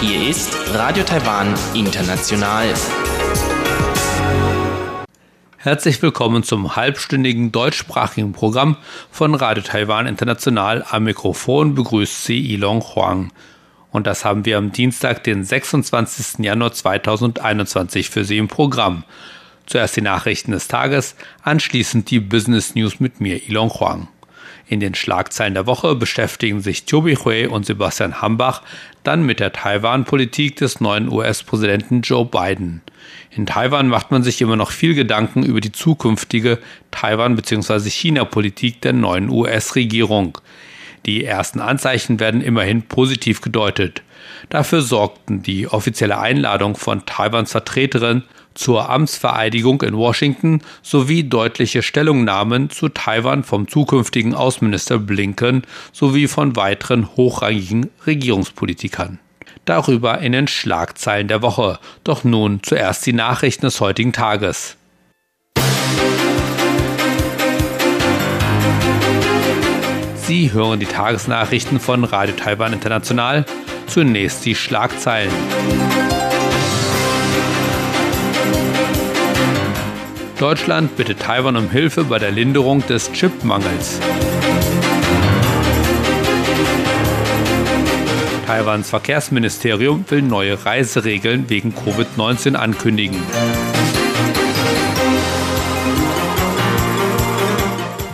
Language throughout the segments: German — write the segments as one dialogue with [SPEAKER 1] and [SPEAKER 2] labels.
[SPEAKER 1] Hier ist Radio Taiwan International.
[SPEAKER 2] Herzlich willkommen zum halbstündigen deutschsprachigen Programm von Radio Taiwan International. Am Mikrofon begrüßt Sie Ilong Huang. Und das haben wir am Dienstag, den 26. Januar 2021 für Sie im Programm. Zuerst die Nachrichten des Tages, anschließend die Business News mit mir, Ilon Huang. In den Schlagzeilen der Woche beschäftigen sich Tobi Hui und Sebastian Hambach dann mit der Taiwan-Politik des neuen US-Präsidenten Joe Biden. In Taiwan macht man sich immer noch viel Gedanken über die zukünftige Taiwan- bzw. China-Politik der neuen US-Regierung. Die ersten Anzeichen werden immerhin positiv gedeutet. Dafür sorgten die offizielle Einladung von Taiwans Vertreterin zur Amtsvereidigung in Washington sowie deutliche Stellungnahmen zu Taiwan vom zukünftigen Außenminister Blinken sowie von weiteren hochrangigen Regierungspolitikern. Darüber in den Schlagzeilen der Woche. Doch nun zuerst die Nachrichten des heutigen Tages. Sie hören die Tagesnachrichten von Radio Taiwan International. Zunächst die Schlagzeilen. Deutschland bittet Taiwan um Hilfe bei der Linderung des Chipmangels. Taiwans Verkehrsministerium will neue Reiseregeln wegen Covid-19 ankündigen.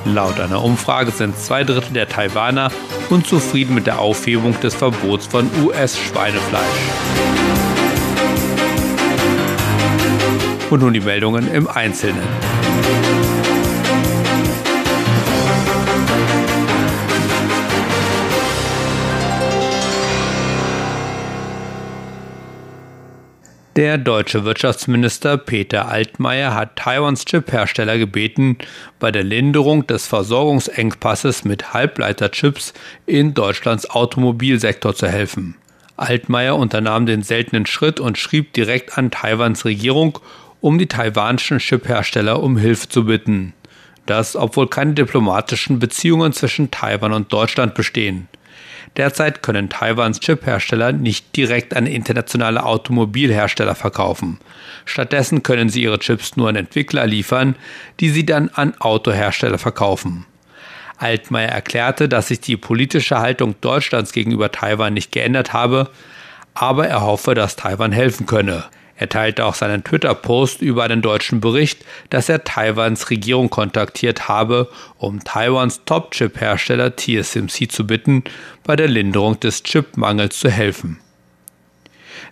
[SPEAKER 2] Laut einer Umfrage sind zwei Drittel der Taiwaner unzufrieden mit der Aufhebung des Verbots von US-Schweinefleisch. Und nun die Meldungen im Einzelnen. Der deutsche Wirtschaftsminister Peter Altmaier hat Taiwans Chiphersteller gebeten, bei der Linderung des Versorgungsengpasses mit Halbleiterchips in Deutschlands Automobilsektor zu helfen. Altmaier unternahm den seltenen Schritt und schrieb direkt an Taiwans Regierung um die taiwanischen Chiphersteller um Hilfe zu bitten. Das, obwohl keine diplomatischen Beziehungen zwischen Taiwan und Deutschland bestehen. Derzeit können Taiwans Chiphersteller nicht direkt an internationale Automobilhersteller verkaufen. Stattdessen können sie ihre Chips nur an Entwickler liefern, die sie dann an Autohersteller verkaufen. Altmaier erklärte, dass sich die politische Haltung Deutschlands gegenüber Taiwan nicht geändert habe, aber er hoffe, dass Taiwan helfen könne. Er teilte auch seinen Twitter-Post über einen deutschen Bericht, dass er Taiwans Regierung kontaktiert habe, um Taiwans Top-Chip-Hersteller TSMC zu bitten, bei der Linderung des Chipmangels zu helfen.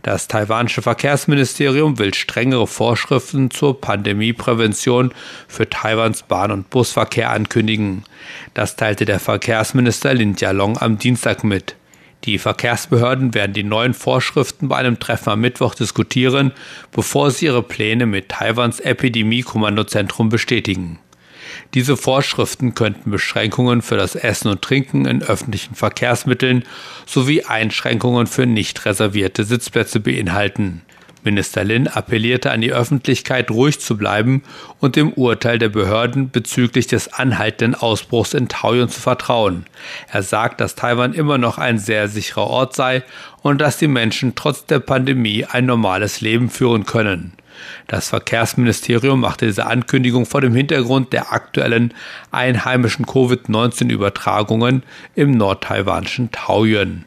[SPEAKER 2] Das taiwanische Verkehrsministerium will strengere Vorschriften zur Pandemieprävention für Taiwans Bahn- und Busverkehr ankündigen. Das teilte der Verkehrsminister Lin Jialong am Dienstag mit. Die Verkehrsbehörden werden die neuen Vorschriften bei einem Treffen am Mittwoch diskutieren, bevor sie ihre Pläne mit Taiwans Epidemie-Kommandozentrum bestätigen. Diese Vorschriften könnten Beschränkungen für das Essen und Trinken in öffentlichen Verkehrsmitteln sowie Einschränkungen für nicht reservierte Sitzplätze beinhalten. Minister Lin appellierte an die Öffentlichkeit, ruhig zu bleiben und dem Urteil der Behörden bezüglich des anhaltenden Ausbruchs in Taoyuan zu vertrauen. Er sagt, dass Taiwan immer noch ein sehr sicherer Ort sei und dass die Menschen trotz der Pandemie ein normales Leben führen können. Das Verkehrsministerium machte diese Ankündigung vor dem Hintergrund der aktuellen einheimischen Covid-19-Übertragungen im nordtaiwanischen Taoyuan.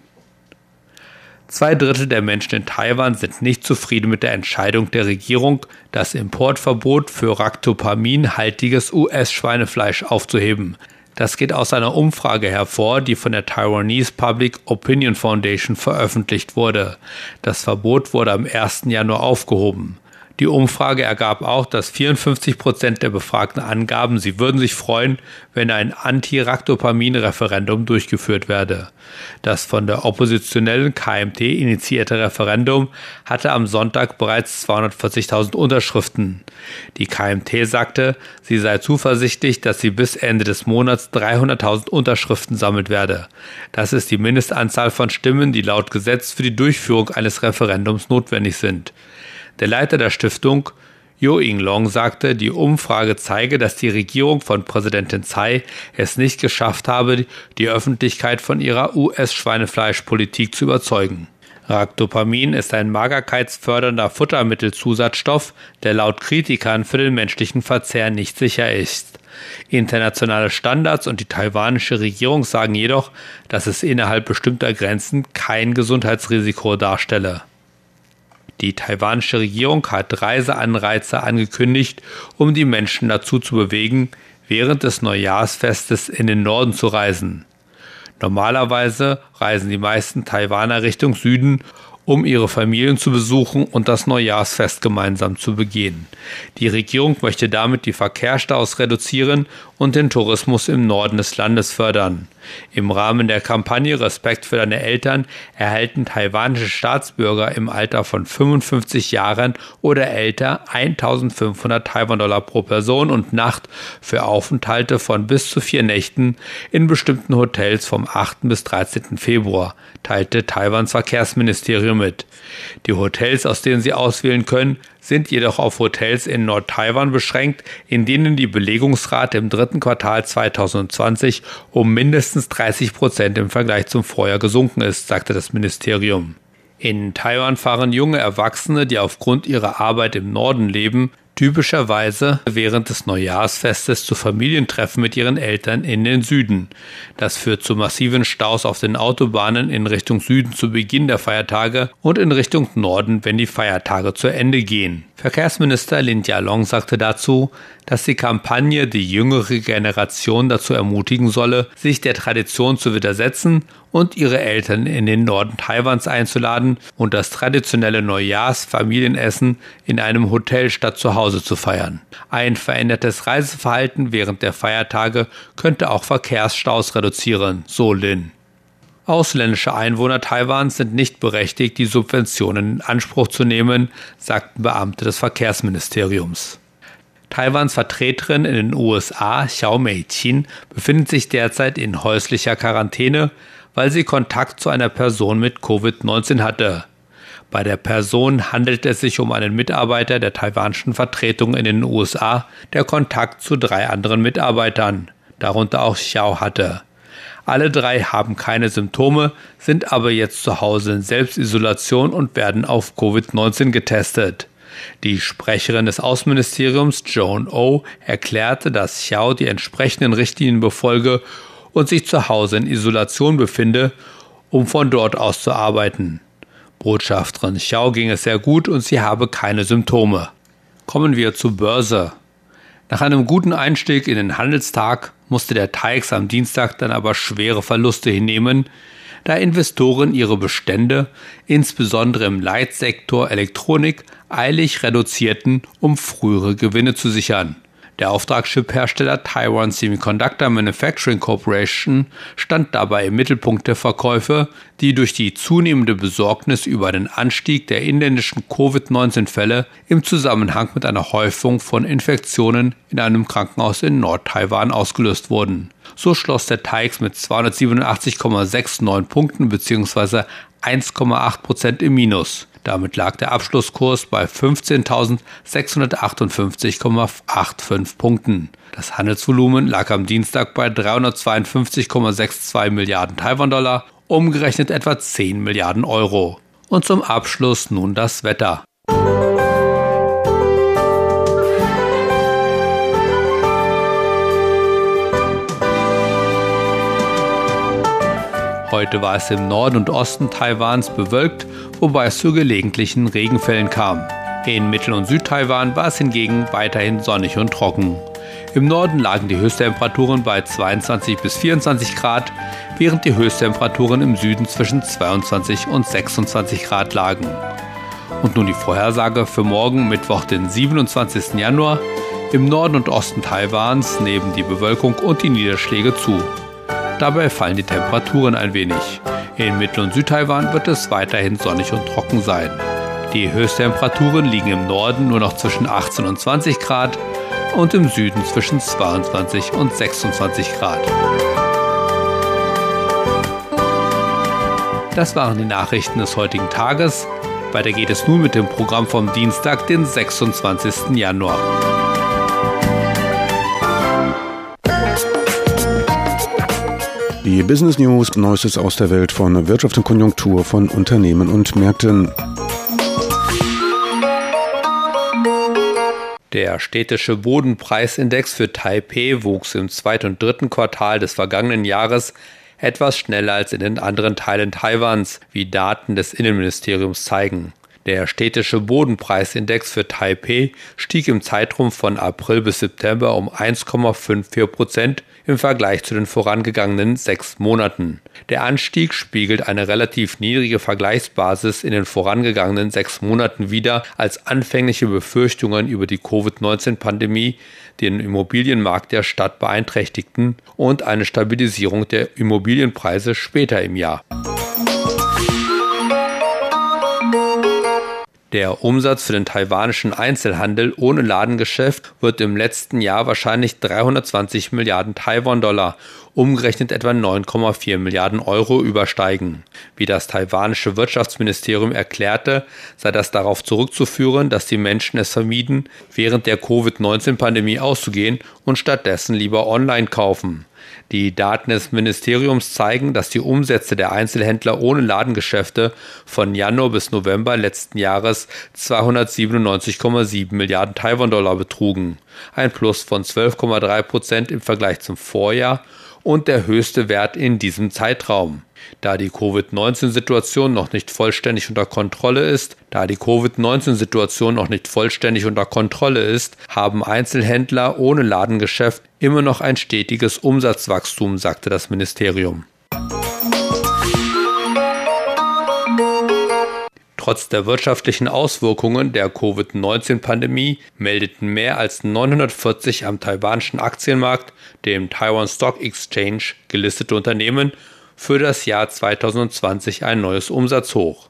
[SPEAKER 2] Zwei Drittel der Menschen in Taiwan sind nicht zufrieden mit der Entscheidung der Regierung, das Importverbot für Ractopamin-haltiges US-Schweinefleisch aufzuheben. Das geht aus einer Umfrage hervor, die von der Taiwanese Public Opinion Foundation veröffentlicht wurde. Das Verbot wurde am 1. Januar aufgehoben. Die Umfrage ergab auch, dass 54 Prozent der Befragten angaben, sie würden sich freuen, wenn ein Anti-Ractopamin-Referendum durchgeführt werde. Das von der oppositionellen KMT initiierte Referendum hatte am Sonntag bereits 240.000 Unterschriften. Die KMT sagte, sie sei zuversichtlich, dass sie bis Ende des Monats 300.000 Unterschriften sammelt werde. Das ist die Mindestanzahl von Stimmen, die laut Gesetz für die Durchführung eines Referendums notwendig sind. Der Leiter der Stiftung, Jo Ing-long sagte, die Umfrage zeige, dass die Regierung von Präsidentin Tsai es nicht geschafft habe, die Öffentlichkeit von ihrer US-Schweinefleischpolitik zu überzeugen. Ractopamin ist ein magerkeitsfördernder Futtermittelzusatzstoff, der laut Kritikern für den menschlichen Verzehr nicht sicher ist. Internationale Standards und die taiwanische Regierung sagen jedoch, dass es innerhalb bestimmter Grenzen kein Gesundheitsrisiko darstelle. Die taiwanische Regierung hat Reiseanreize angekündigt, um die Menschen dazu zu bewegen, während des Neujahrsfestes in den Norden zu reisen. Normalerweise reisen die meisten Taiwaner Richtung Süden, um ihre Familien zu besuchen und das Neujahrsfest gemeinsam zu begehen. Die Regierung möchte damit die Verkehrsstaus reduzieren und den Tourismus im Norden des Landes fördern. Im Rahmen der Kampagne Respekt für deine Eltern erhalten taiwanische Staatsbürger im Alter von 55 Jahren oder älter 1500 Taiwan-Dollar pro Person und Nacht für Aufenthalte von bis zu vier Nächten in bestimmten Hotels vom 8. bis 13. Februar, teilte Taiwans Verkehrsministerium mit. Die Hotels, aus denen sie auswählen können, sind jedoch auf Hotels in Nord-Taiwan beschränkt, in denen die Belegungsrate im dritten Quartal 2020 um mindestens 30 Prozent im Vergleich zum Vorjahr gesunken ist, sagte das Ministerium. In Taiwan fahren junge Erwachsene, die aufgrund ihrer Arbeit im Norden leben, typischerweise während des Neujahrsfestes zu Familientreffen mit ihren Eltern in den Süden. Das führt zu massiven Staus auf den Autobahnen in Richtung Süden zu Beginn der Feiertage und in Richtung Norden, wenn die Feiertage zu Ende gehen. Verkehrsminister Lin Jialong sagte dazu, dass die Kampagne die jüngere Generation dazu ermutigen solle, sich der Tradition zu widersetzen und ihre Eltern in den Norden Taiwans einzuladen und das traditionelle Neujahrsfamilienessen in einem Hotel statt zu Hause zu feiern. Ein verändertes Reiseverhalten während der Feiertage könnte auch Verkehrsstaus reduzieren, so Lin. Ausländische Einwohner Taiwans sind nicht berechtigt, die Subventionen in Anspruch zu nehmen, sagten Beamte des Verkehrsministeriums. Taiwans Vertreterin in den USA, Xiao Mei-Qin, befindet sich derzeit in häuslicher Quarantäne, weil sie Kontakt zu einer Person mit Covid-19 hatte. Bei der Person handelt es sich um einen Mitarbeiter der taiwanischen Vertretung in den USA, der Kontakt zu drei anderen Mitarbeitern, darunter auch Xiao hatte. Alle drei haben keine Symptome, sind aber jetzt zu Hause in Selbstisolation und werden auf Covid-19 getestet. Die Sprecherin des Außenministeriums Joan O erklärte, dass Xiao die entsprechenden Richtlinien befolge und sich zu Hause in Isolation befinde, um von dort aus zu arbeiten. Botschafterin Xiao ging es sehr gut und sie habe keine Symptome. Kommen wir zur Börse. Nach einem guten Einstieg in den Handelstag musste der TAIX am Dienstag dann aber schwere Verluste hinnehmen, da Investoren ihre Bestände, insbesondere im Leitsektor Elektronik, eilig reduzierten, um frühere Gewinne zu sichern. Der Auftragschip-Hersteller Taiwan Semiconductor Manufacturing Corporation stand dabei im Mittelpunkt der Verkäufe, die durch die zunehmende Besorgnis über den Anstieg der inländischen Covid-19-Fälle im Zusammenhang mit einer Häufung von Infektionen in einem Krankenhaus in Nord-Taiwan ausgelöst wurden. So schloss der TAIX mit 287,69 Punkten bzw. 1,8 Prozent im Minus. Damit lag der Abschlusskurs bei 15.658,85 Punkten. Das Handelsvolumen lag am Dienstag bei 352,62 Milliarden Taiwan-Dollar, umgerechnet etwa 10 Milliarden Euro. Und zum Abschluss nun das Wetter. Heute war es im Norden und Osten Taiwans bewölkt, wobei es zu gelegentlichen Regenfällen kam. In Mittel- und Südtaiwan war es hingegen weiterhin sonnig und trocken. Im Norden lagen die Höchsttemperaturen bei 22 bis 24 Grad, während die Höchsttemperaturen im Süden zwischen 22 und 26 Grad lagen. Und nun die Vorhersage für morgen Mittwoch, den 27. Januar. Im Norden und Osten Taiwans nehmen die Bewölkung und die Niederschläge zu. Dabei fallen die Temperaturen ein wenig. In Mittel- und Südtaiwan wird es weiterhin sonnig und trocken sein. Die Höchsttemperaturen liegen im Norden nur noch zwischen 18 und 20 Grad und im Süden zwischen 22 und 26 Grad. Das waren die Nachrichten des heutigen Tages. Weiter geht es nun mit dem Programm vom Dienstag, den 26. Januar.
[SPEAKER 3] Die Business News, Neuestes aus der Welt von Wirtschaft und Konjunktur von Unternehmen und Märkten.
[SPEAKER 2] Der städtische Bodenpreisindex für Taipei wuchs im zweiten und dritten Quartal des vergangenen Jahres etwas schneller als in den anderen Teilen Taiwans, wie Daten des Innenministeriums zeigen. Der städtische Bodenpreisindex für Taipei stieg im Zeitraum von April bis September um 1,54 Prozent im Vergleich zu den vorangegangenen sechs Monaten. Der Anstieg spiegelt eine relativ niedrige Vergleichsbasis in den vorangegangenen sechs Monaten wider, als anfängliche Befürchtungen über die Covid-19-Pandemie den Immobilienmarkt der Stadt beeinträchtigten und eine Stabilisierung der Immobilienpreise später im Jahr. Der Umsatz für den taiwanischen Einzelhandel ohne Ladengeschäft wird im letzten Jahr wahrscheinlich 320 Milliarden Taiwan-Dollar, umgerechnet etwa 9,4 Milliarden Euro übersteigen. Wie das taiwanische Wirtschaftsministerium erklärte, sei das darauf zurückzuführen, dass die Menschen es vermieden, während der Covid-19-Pandemie auszugehen und stattdessen lieber online kaufen. Die Daten des Ministeriums zeigen, dass die Umsätze der Einzelhändler ohne Ladengeschäfte von Januar bis November letzten Jahres 297,7 Milliarden Taiwan-Dollar betrugen, ein Plus von 12,3 Prozent im Vergleich zum Vorjahr und der höchste Wert in diesem Zeitraum. Da die Covid-19-Situation noch nicht vollständig unter Kontrolle ist, da die Covid-19-Situation noch nicht vollständig unter Kontrolle ist, haben Einzelhändler ohne Ladengeschäft immer noch ein stetiges Umsatzwachstum, sagte das Ministerium. Trotz der wirtschaftlichen Auswirkungen der Covid-19-Pandemie meldeten mehr als 940 am taiwanischen Aktienmarkt, dem Taiwan Stock Exchange, gelistete Unternehmen für das Jahr 2020 ein neues Umsatzhoch.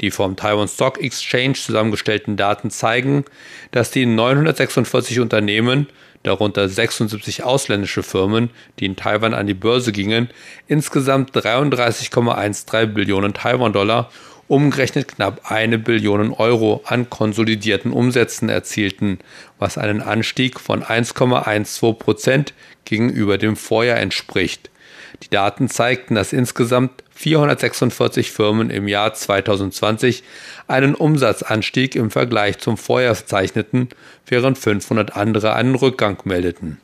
[SPEAKER 2] Die vom Taiwan Stock Exchange zusammengestellten Daten zeigen, dass die 946 Unternehmen, darunter 76 ausländische Firmen, die in Taiwan an die Börse gingen, insgesamt 33,13 Billionen Taiwan-Dollar umgerechnet knapp eine Billion Euro an konsolidierten Umsätzen erzielten, was einen Anstieg von 1,12 Prozent gegenüber dem Vorjahr entspricht. Die Daten zeigten, dass insgesamt 446 Firmen im Jahr 2020 einen Umsatzanstieg im Vergleich zum Vorjahr zeichneten, während 500 andere einen Rückgang meldeten.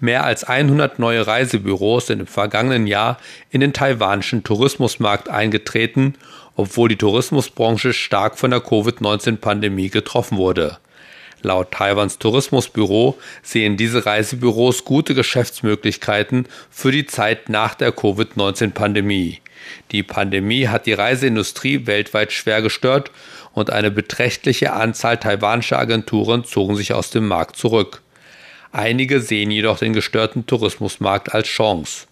[SPEAKER 2] Mehr als 100 neue Reisebüros sind im vergangenen Jahr in den taiwanischen Tourismusmarkt eingetreten, obwohl die Tourismusbranche stark von der Covid-19-Pandemie getroffen wurde. Laut Taiwans Tourismusbüro sehen diese Reisebüros gute Geschäftsmöglichkeiten für die Zeit nach der Covid-19-Pandemie. Die Pandemie hat die Reiseindustrie weltweit schwer gestört und eine beträchtliche Anzahl taiwanischer Agenturen zogen sich aus dem Markt zurück. Einige sehen jedoch den gestörten Tourismusmarkt als Chance.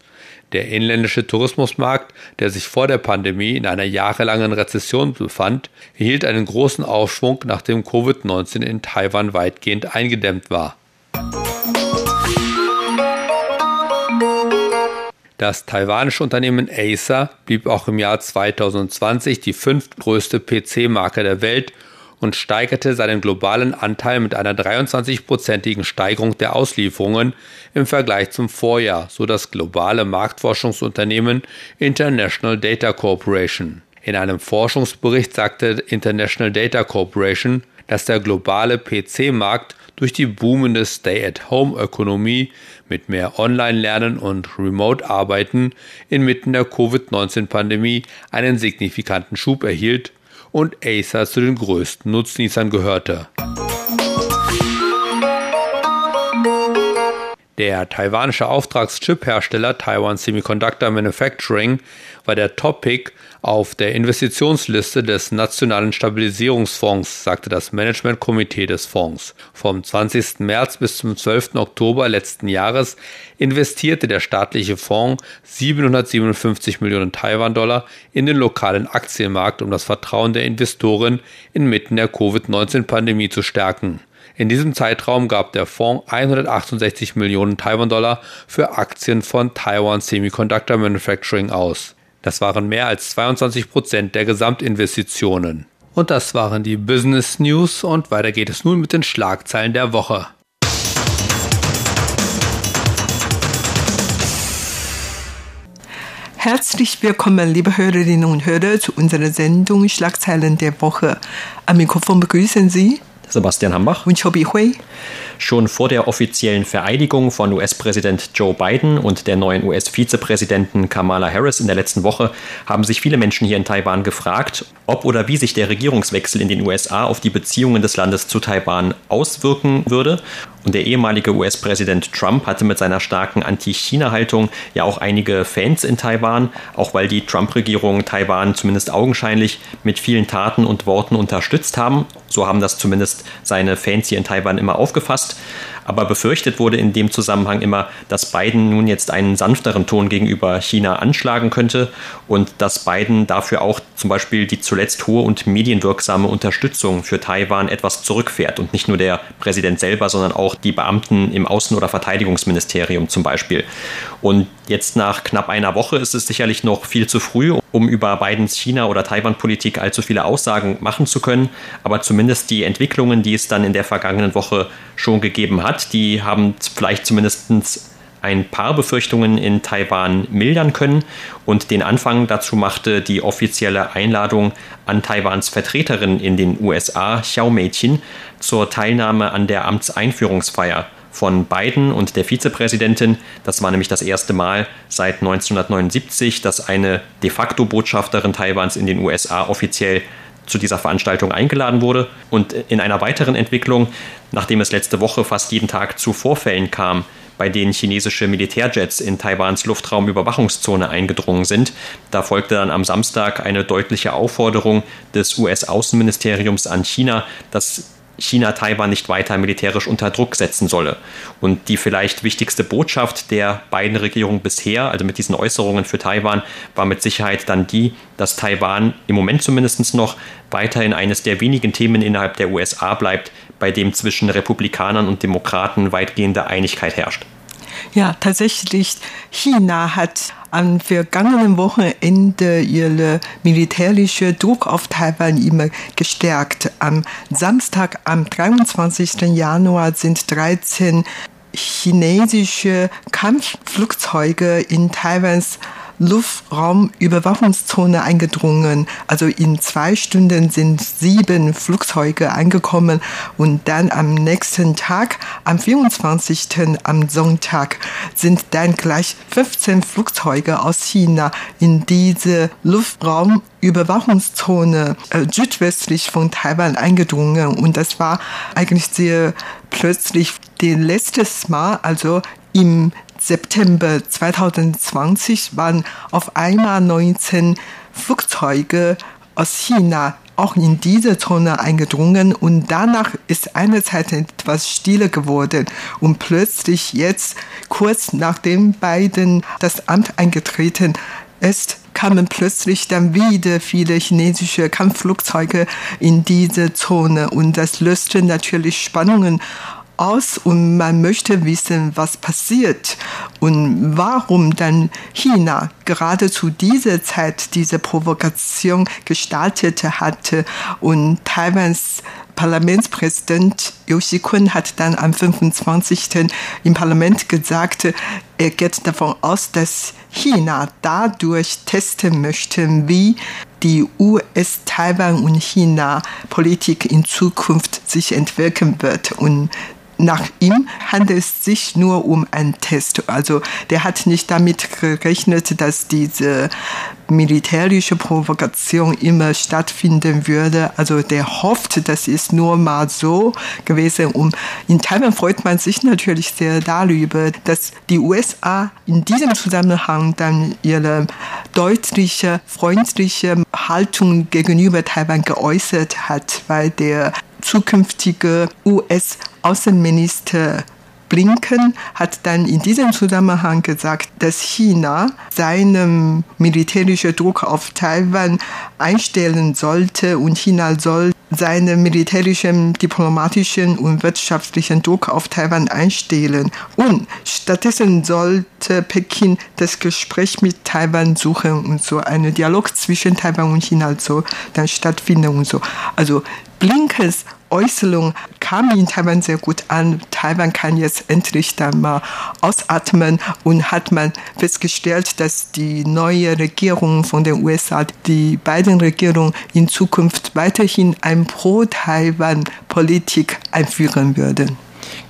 [SPEAKER 2] Der inländische Tourismusmarkt, der sich vor der Pandemie in einer jahrelangen Rezession befand, erhielt einen großen Aufschwung, nachdem Covid-19 in Taiwan weitgehend eingedämmt war. Das taiwanische Unternehmen Acer blieb auch im Jahr 2020 die fünftgrößte PC-Marke der Welt und steigerte seinen globalen Anteil mit einer 23-prozentigen Steigerung der Auslieferungen im Vergleich zum Vorjahr, so das globale Marktforschungsunternehmen International Data Corporation. In einem Forschungsbericht sagte International Data Corporation, dass der globale PC-Markt durch die boomende Stay-at-Home-Ökonomie mit mehr Online-Lernen und Remote-Arbeiten inmitten der Covid-19-Pandemie einen signifikanten Schub erhielt und Acer zu den größten Nutznießern gehörte. Der taiwanische Auftragschip-Hersteller Taiwan Semiconductor Manufacturing war der Top-Pick auf der Investitionsliste des Nationalen Stabilisierungsfonds, sagte das Managementkomitee des Fonds. Vom 20. März bis zum 12. Oktober letzten Jahres investierte der staatliche Fonds 757 Millionen Taiwan-Dollar in den lokalen Aktienmarkt, um das Vertrauen der Investoren inmitten der Covid-19-Pandemie zu stärken. In diesem Zeitraum gab der Fonds 168 Millionen Taiwan-Dollar für Aktien von Taiwan Semiconductor Manufacturing aus. Das waren mehr als 22 Prozent der Gesamtinvestitionen. Und das waren die Business News und weiter geht es nun mit den Schlagzeilen der Woche.
[SPEAKER 4] Herzlich willkommen, liebe Hörerinnen und Hörer, zu unserer Sendung Schlagzeilen der Woche. Am Mikrofon begrüßen Sie
[SPEAKER 5] Sebastian Hambach
[SPEAKER 4] und Chobi Hui.
[SPEAKER 5] Schon vor der offiziellen Vereidigung von US-Präsident Joe Biden und der neuen US-Vizepräsidentin Kamala Harris in der letzten Woche haben sich viele Menschen hier in Taiwan gefragt, ob oder wie sich der Regierungswechsel in den USA auf die Beziehungen des Landes zu Taiwan auswirken würde und der ehemalige US-Präsident Trump hatte mit seiner starken Anti-China-Haltung ja auch einige Fans in Taiwan, auch weil die Trump-Regierung Taiwan zumindest augenscheinlich mit vielen Taten und Worten unterstützt haben. So haben das zumindest seine Fans hier in Taiwan immer aufgefasst. Aber befürchtet wurde in dem Zusammenhang immer, dass Biden nun jetzt einen sanfteren Ton gegenüber China anschlagen könnte und dass Biden dafür auch zum Beispiel die zuletzt hohe und medienwirksame Unterstützung für Taiwan etwas zurückfährt und nicht nur der Präsident selber, sondern auch die Beamten im Außen- oder Verteidigungsministerium zum Beispiel. Und jetzt nach knapp einer Woche ist es sicherlich noch viel zu früh, um über Bidens China- oder Taiwan-Politik allzu viele Aussagen machen zu können. Aber zumindest die Entwicklungen, die es dann in der vergangenen Woche schon gegeben hat, die haben vielleicht zumindest ein paar Befürchtungen in Taiwan mildern können und den Anfang dazu machte die offizielle Einladung an Taiwans Vertreterin in den USA, Xiao Meichin, zur Teilnahme an der Amtseinführungsfeier von Biden und der Vizepräsidentin. Das war nämlich das erste Mal seit 1979, dass eine de facto Botschafterin Taiwans in den USA offiziell zu dieser Veranstaltung eingeladen wurde. Und in einer weiteren Entwicklung, nachdem es letzte Woche fast jeden Tag zu Vorfällen kam, bei denen chinesische Militärjets in Taiwans Luftraumüberwachungszone eingedrungen sind. Da folgte dann am Samstag eine deutliche Aufforderung des US-Außenministeriums an China, dass China Taiwan nicht weiter militärisch unter Druck setzen solle. Und die vielleicht wichtigste Botschaft der beiden Regierungen bisher, also mit diesen Äußerungen für Taiwan, war mit Sicherheit dann die, dass Taiwan im Moment zumindest noch weiterhin eines der wenigen Themen innerhalb der USA bleibt, bei dem zwischen Republikanern und Demokraten weitgehende Einigkeit herrscht.
[SPEAKER 4] Ja, tatsächlich, China hat am vergangenen Wochenende ihren militärischen Druck auf Taiwan immer gestärkt. Am Samstag, am 23. Januar, sind 13 chinesische Kampfflugzeuge in Taiwans Luftraumüberwachungszone eingedrungen. Also in zwei Stunden sind sieben Flugzeuge angekommen und dann am nächsten Tag, am 24. am Sonntag, sind dann gleich 15 Flugzeuge aus China in diese Luftraumüberwachungszone äh, südwestlich von Taiwan eingedrungen. Und das war eigentlich sehr plötzlich das letzte Mal, also im September 2020 waren auf einmal 19 Flugzeuge aus China auch in diese Zone eingedrungen und danach ist eine Zeit etwas stiller geworden und plötzlich jetzt, kurz nachdem Biden das Amt eingetreten ist, kamen plötzlich dann wieder viele chinesische Kampfflugzeuge in diese Zone und das löste natürlich Spannungen aus und man möchte wissen, was passiert und warum dann China gerade zu dieser Zeit diese Provokation gestartet hatte und Taiwans Parlamentspräsident Liu Xikun hat dann am 25. im Parlament gesagt, er geht davon aus, dass China dadurch testen möchte, wie die US-Taiwan- und China-Politik in Zukunft sich entwickeln wird. Und nach ihm handelt es sich nur um einen Test. Also der hat nicht damit gerechnet, dass diese militärische Provokation immer stattfinden würde. Also der hofft, das ist nur mal so gewesen. Und in Taiwan freut man sich natürlich sehr darüber, dass die USA in diesem Zusammenhang dann ihre deutliche, freundliche Haltung gegenüber Taiwan geäußert hat, weil der zukünftige US-Außenminister Blinken hat dann in diesem Zusammenhang gesagt, dass China seinen militärischen Druck auf Taiwan einstellen sollte und China soll seinen militärischen, diplomatischen und wirtschaftlichen Druck auf Taiwan einstellen. Und stattdessen sollte Peking das Gespräch mit Taiwan suchen und so einen Dialog zwischen Taiwan und China so dann stattfinden und so. Also Blinkens Äußerung kam in Taiwan sehr gut an. Taiwan kann jetzt endlich dann mal ausatmen und hat man festgestellt, dass die neue Regierung von den USA, die beiden Regierungen in Zukunft weiterhin eine Pro-Taiwan-Politik einführen würden.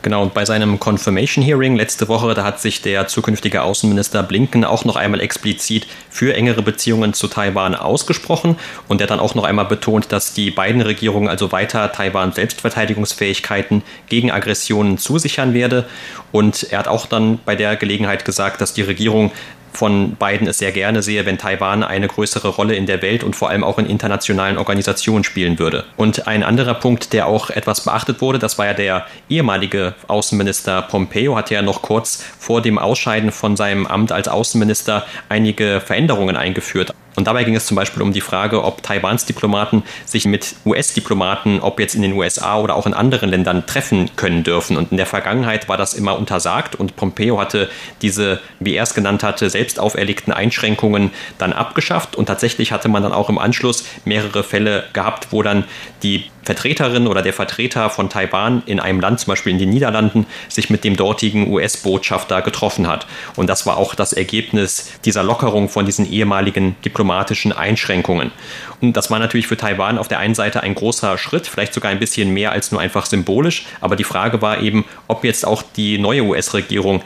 [SPEAKER 5] Genau, und bei seinem Confirmation Hearing letzte Woche, da hat sich der zukünftige Außenminister Blinken auch noch einmal explizit für engere Beziehungen zu Taiwan ausgesprochen und er dann auch noch einmal betont, dass die beiden Regierungen also weiter Taiwan Selbstverteidigungsfähigkeiten gegen Aggressionen zusichern werde. Und er hat auch dann bei der Gelegenheit gesagt, dass die Regierung von beiden es sehr gerne sehe, wenn Taiwan eine größere Rolle in der Welt und vor allem auch in internationalen Organisationen spielen würde. Und ein anderer Punkt, der auch etwas beachtet wurde, das war ja der ehemalige Außenminister Pompeo, hat ja noch kurz vor dem Ausscheiden von seinem Amt als Außenminister einige Veränderungen eingeführt. Und dabei ging es zum Beispiel um die Frage, ob Taiwans Diplomaten sich mit US-Diplomaten, ob jetzt in den USA oder auch in anderen Ländern, treffen können dürfen. Und in der Vergangenheit war das immer untersagt und Pompeo hatte diese, wie er es genannt hatte, selbst auferlegten Einschränkungen dann abgeschafft. Und tatsächlich hatte man dann auch im Anschluss mehrere Fälle gehabt, wo dann die Vertreterin oder der Vertreter von Taiwan in einem Land, zum Beispiel in den Niederlanden, sich mit dem dortigen US-Botschafter getroffen hat. Und das war auch das Ergebnis dieser Lockerung von diesen ehemaligen diplomatischen Einschränkungen. Und das war natürlich für Taiwan auf der einen Seite ein großer Schritt, vielleicht sogar ein bisschen mehr als nur einfach symbolisch. Aber die Frage war eben, ob jetzt auch die neue US-Regierung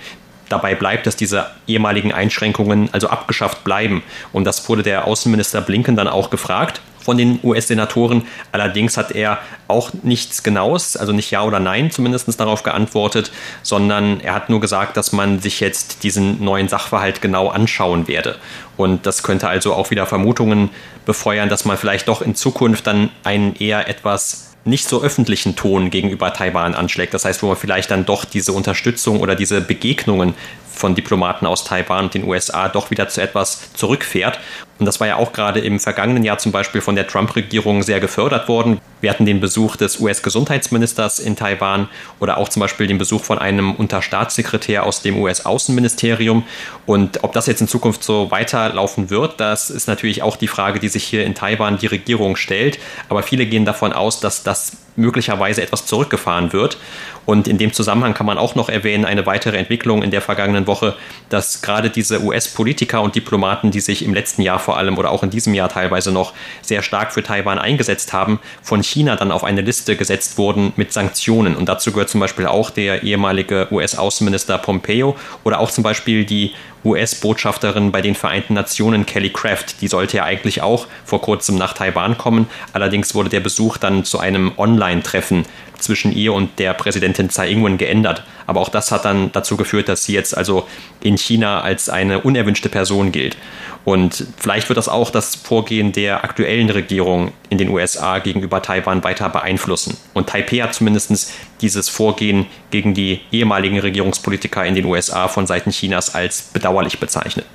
[SPEAKER 5] dabei bleibt, dass diese ehemaligen Einschränkungen also abgeschafft bleiben. Und das wurde der Außenminister Blinken dann auch gefragt von den US-Senatoren. Allerdings hat er auch nichts Genaues, also nicht Ja oder Nein zumindest darauf geantwortet, sondern er hat nur gesagt, dass man sich jetzt diesen neuen Sachverhalt genau anschauen werde. Und das könnte also auch wieder Vermutungen befeuern, dass man vielleicht doch in Zukunft dann einen eher etwas nicht so öffentlichen Ton gegenüber Taiwan anschlägt. Das heißt, wo man vielleicht dann doch diese Unterstützung oder diese Begegnungen von Diplomaten aus Taiwan und den USA doch wieder zu etwas zurückfährt. Und das war ja auch gerade im vergangenen Jahr zum Beispiel von der Trump-Regierung sehr gefördert worden. Wir hatten den Besuch des US-Gesundheitsministers in Taiwan oder auch zum Beispiel den Besuch von einem Unterstaatssekretär aus dem US-Außenministerium. Und ob das jetzt in Zukunft so weiterlaufen wird, das ist natürlich auch die Frage, die sich hier in Taiwan die Regierung stellt. Aber viele gehen davon aus, dass das möglicherweise etwas zurückgefahren wird. Und in dem Zusammenhang kann man auch noch erwähnen, eine weitere Entwicklung in der vergangenen Woche, dass gerade diese US-Politiker und Diplomaten, die sich im letzten Jahr vor allem oder auch in diesem Jahr teilweise noch sehr stark für Taiwan eingesetzt haben, von China dann auf eine Liste gesetzt wurden mit Sanktionen. Und dazu gehört zum Beispiel auch der ehemalige US-Außenminister Pompeo oder auch zum Beispiel die US-Botschafterin bei den Vereinten Nationen Kelly Craft. Die sollte ja eigentlich auch vor kurzem nach Taiwan kommen. Allerdings wurde der Besuch dann zu einem Online-Treffen zwischen ihr und der Präsidentin Tsai Ing-wen geändert. Aber auch das hat dann dazu geführt, dass sie jetzt also in China als eine unerwünschte Person gilt. Und vielleicht wird das auch das Vorgehen der aktuellen Regierung in den USA gegenüber Taiwan weiter beeinflussen. Und Taipei hat zumindest dieses Vorgehen gegen die ehemaligen Regierungspolitiker in den USA von Seiten Chinas als bedauerlich bezeichnet.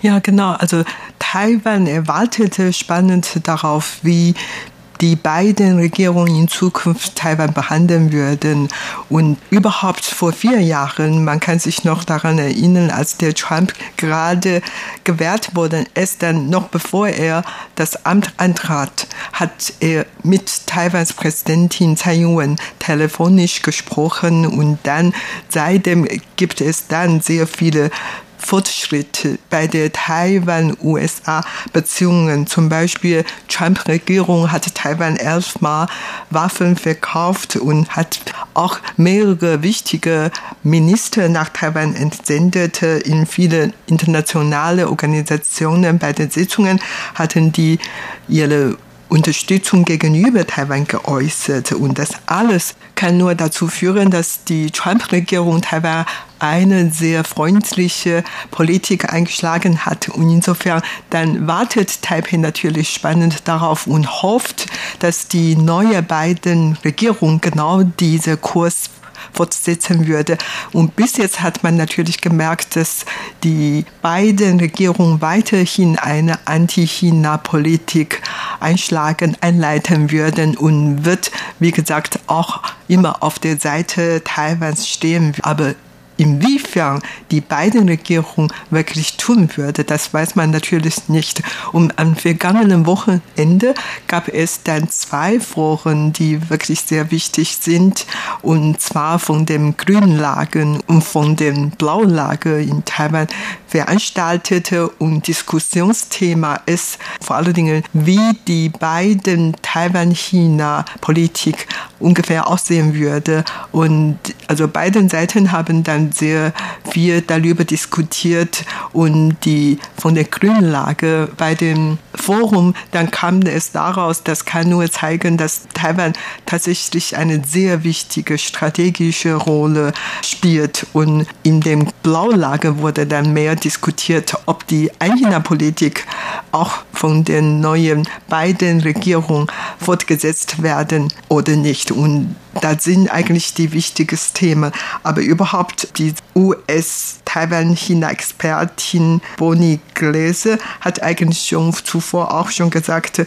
[SPEAKER 4] Ja, genau. Also Taiwan erwartete spannend darauf, wie die beiden Regierungen in Zukunft Taiwan behandeln würden. Und überhaupt vor vier Jahren, man kann sich noch daran erinnern, als der Trump gerade gewählt wurde, ist dann noch bevor er das Amt antrat, hat er mit Taiwans Präsidentin Tsai Ing-wen telefonisch gesprochen und dann seitdem gibt es dann sehr viele Fortschritte bei der Taiwan-USA-Beziehungen. Zum Beispiel Trump-Regierung hat Taiwan elfmal Waffen verkauft und hat auch mehrere wichtige Minister nach Taiwan entsendet. In viele internationale Organisationen bei den Sitzungen hatten die ihre Unterstützung gegenüber Taiwan geäußert. Und das alles kann nur dazu führen, dass die Trump-Regierung Taiwan eine sehr freundliche Politik eingeschlagen hat. Und insofern dann wartet Taipei natürlich spannend darauf und hofft, dass die neue beiden Regierung genau diese Kurs fortsetzen würde. Und bis jetzt hat man natürlich gemerkt, dass die beiden Regierungen weiterhin eine Anti-China-Politik einschlagen, einleiten würden und wird, wie gesagt, auch immer auf der Seite Taiwans stehen. Aber Inwiefern die beiden Regierungen wirklich tun würde, das weiß man natürlich nicht. Und am vergangenen Wochenende gab es dann zwei Foren, die wirklich sehr wichtig sind, und zwar von dem grünen Lager und von dem blauen Lager in Taiwan veranstaltete und Diskussionsthema ist vor allen Dingen, wie die beiden Taiwan-China-Politik ungefähr aussehen würde. Und also beiden Seiten haben dann sehr viel darüber diskutiert und die von der grünen Lage bei dem Forum, dann kam es daraus, das kann nur zeigen, dass Taiwan tatsächlich eine sehr wichtige strategische Rolle spielt. Und in dem Blaulage wurde dann mehr diskutiert, ob die Ein-China-Politik auch von den neuen beiden Regierungen fortgesetzt werden oder nicht. Und da sind eigentlich die wichtigsten Themen. Aber überhaupt die US-Taiwan-China-Expertin Bonnie Gläser hat eigentlich schon zuvor auch schon gesagt,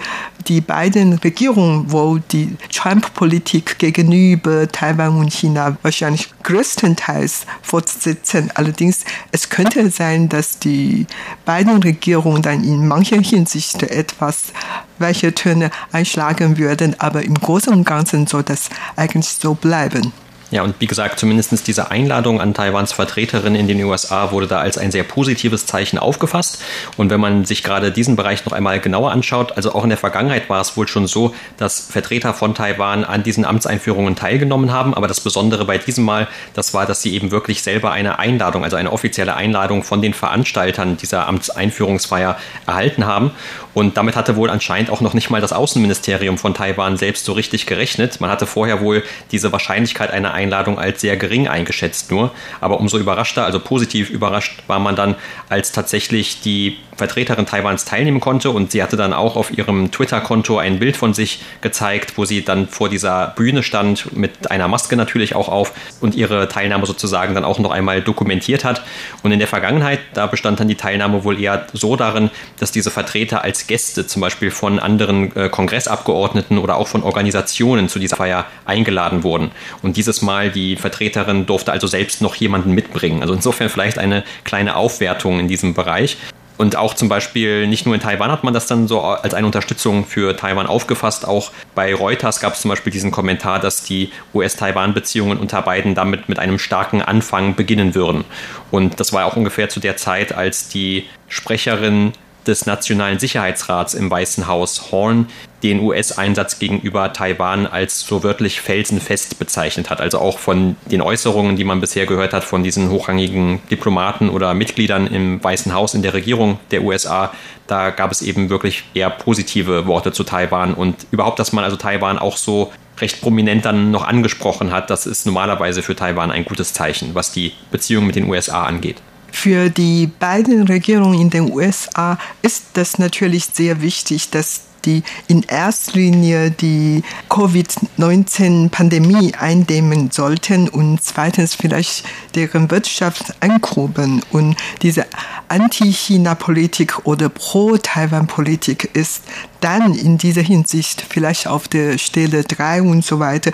[SPEAKER 4] die beiden Regierungen, wo die Trump-Politik gegenüber Taiwan und China wahrscheinlich größtenteils fortsetzen. Allerdings, es könnte sein, dass die beiden Regierungen dann in mancher Hinsicht etwas welche Töne einschlagen würden, aber im Großen und Ganzen soll das eigentlich so bleiben.
[SPEAKER 5] Ja, und wie gesagt, zumindest diese Einladung an Taiwans Vertreterin in den USA wurde da als ein sehr positives Zeichen aufgefasst. Und wenn man sich gerade diesen Bereich noch einmal genauer anschaut, also auch in der Vergangenheit war es wohl schon so, dass Vertreter von Taiwan an diesen Amtseinführungen teilgenommen haben. Aber das Besondere bei diesem Mal, das war, dass sie eben wirklich selber eine Einladung, also eine offizielle Einladung von den Veranstaltern dieser Amtseinführungsfeier erhalten haben. Und damit hatte wohl anscheinend auch noch nicht mal das Außenministerium von Taiwan selbst so richtig gerechnet. Man hatte vorher wohl diese Wahrscheinlichkeit einer Einladung als sehr gering eingeschätzt nur. Aber umso überraschter, also positiv überrascht war man dann, als tatsächlich die Vertreterin Taiwans teilnehmen konnte und sie hatte dann auch auf ihrem Twitter-Konto ein Bild von sich gezeigt, wo sie dann vor dieser Bühne stand, mit einer Maske natürlich auch auf und ihre Teilnahme sozusagen dann auch noch einmal dokumentiert hat. Und in der Vergangenheit, da bestand dann die Teilnahme wohl eher so darin, dass diese Vertreter als Gäste zum Beispiel von anderen äh, Kongressabgeordneten oder auch von Organisationen zu dieser Feier eingeladen wurden. Und dieses Mal die Vertreterin durfte also selbst noch jemanden mitbringen. Also insofern vielleicht eine kleine Aufwertung in diesem Bereich. Und auch zum Beispiel, nicht nur in Taiwan hat man das dann so als eine Unterstützung für Taiwan aufgefasst. Auch bei Reuters gab es zum Beispiel diesen Kommentar, dass die US-Taiwan-Beziehungen unter beiden damit mit einem starken Anfang beginnen würden. Und das war auch ungefähr zu der Zeit, als die Sprecherin des Nationalen Sicherheitsrats im Weißen Haus Horn den US-Einsatz gegenüber Taiwan als so wörtlich felsenfest bezeichnet hat. Also auch von den Äußerungen, die man bisher gehört hat von diesen hochrangigen Diplomaten oder Mitgliedern im Weißen Haus in der Regierung der USA, da gab es eben wirklich eher positive Worte zu Taiwan und überhaupt, dass man also Taiwan auch so recht prominent dann noch angesprochen hat, das ist normalerweise für Taiwan ein gutes Zeichen, was die Beziehung mit den USA angeht.
[SPEAKER 4] Für die beiden Regierungen in den USA ist das natürlich sehr wichtig, dass die in erster Linie die Covid-19-Pandemie eindämmen sollten und zweitens vielleicht deren Wirtschaft ankurbeln. Und diese Anti-China-Politik oder Pro-Taiwan-Politik ist dann in dieser Hinsicht vielleicht auf der Stelle 3 und so weiter.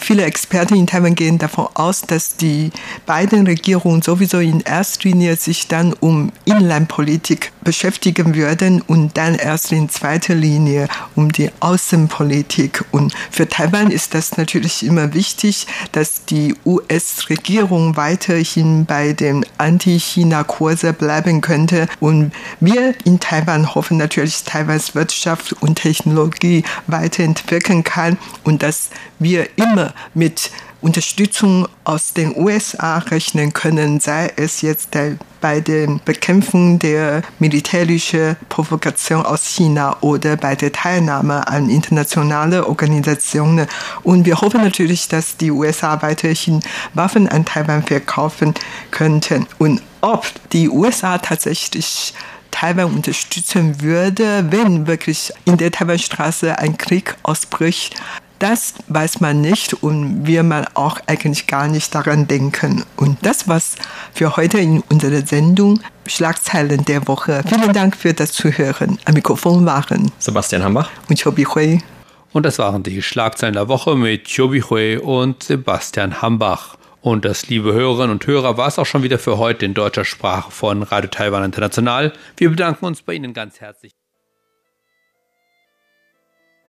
[SPEAKER 4] Viele Experten in Taiwan gehen davon aus, dass die beiden Regierungen sowieso in erster Linie sich dann um Inlandpolitik beschäftigen würden und dann erst in zweiter Linie um die Außenpolitik. Und für Taiwan ist das natürlich immer wichtig, dass die US-Regierung weiterhin bei den Anti-China-Kurse bleiben könnte. Und wir in Taiwan hoffen natürlich, Taiwans Wirtschaft und Technologie weiterentwickeln kann und dass wir immer mit Unterstützung aus den USA rechnen können, sei es jetzt der, bei der Bekämpfung der militärischen Provokation aus China oder bei der Teilnahme an internationale Organisationen. Und wir hoffen natürlich, dass die USA weiterhin Waffen an Taiwan verkaufen könnten. Und ob die USA tatsächlich Taiwan unterstützen würde, wenn wirklich in der Taiwanstraße ein Krieg ausbricht, Das weiß man nicht und wir man auch eigentlich gar nicht daran denken. Und das, was für heute in unserer Sendung Schlagzeilen der Woche. Vielen Dank für das Zuhören. Am Mikrofon waren
[SPEAKER 5] Sebastian Hambach
[SPEAKER 4] und Chobi Hui.
[SPEAKER 2] Und das waren die Schlagzeilen der Woche mit Chobi Hui und Sebastian Hambach. Und das, liebe Hörerinnen und Hörer, war es auch schon wieder für heute in deutscher Sprache von Radio Taiwan International. Wir bedanken uns bei Ihnen ganz herzlich.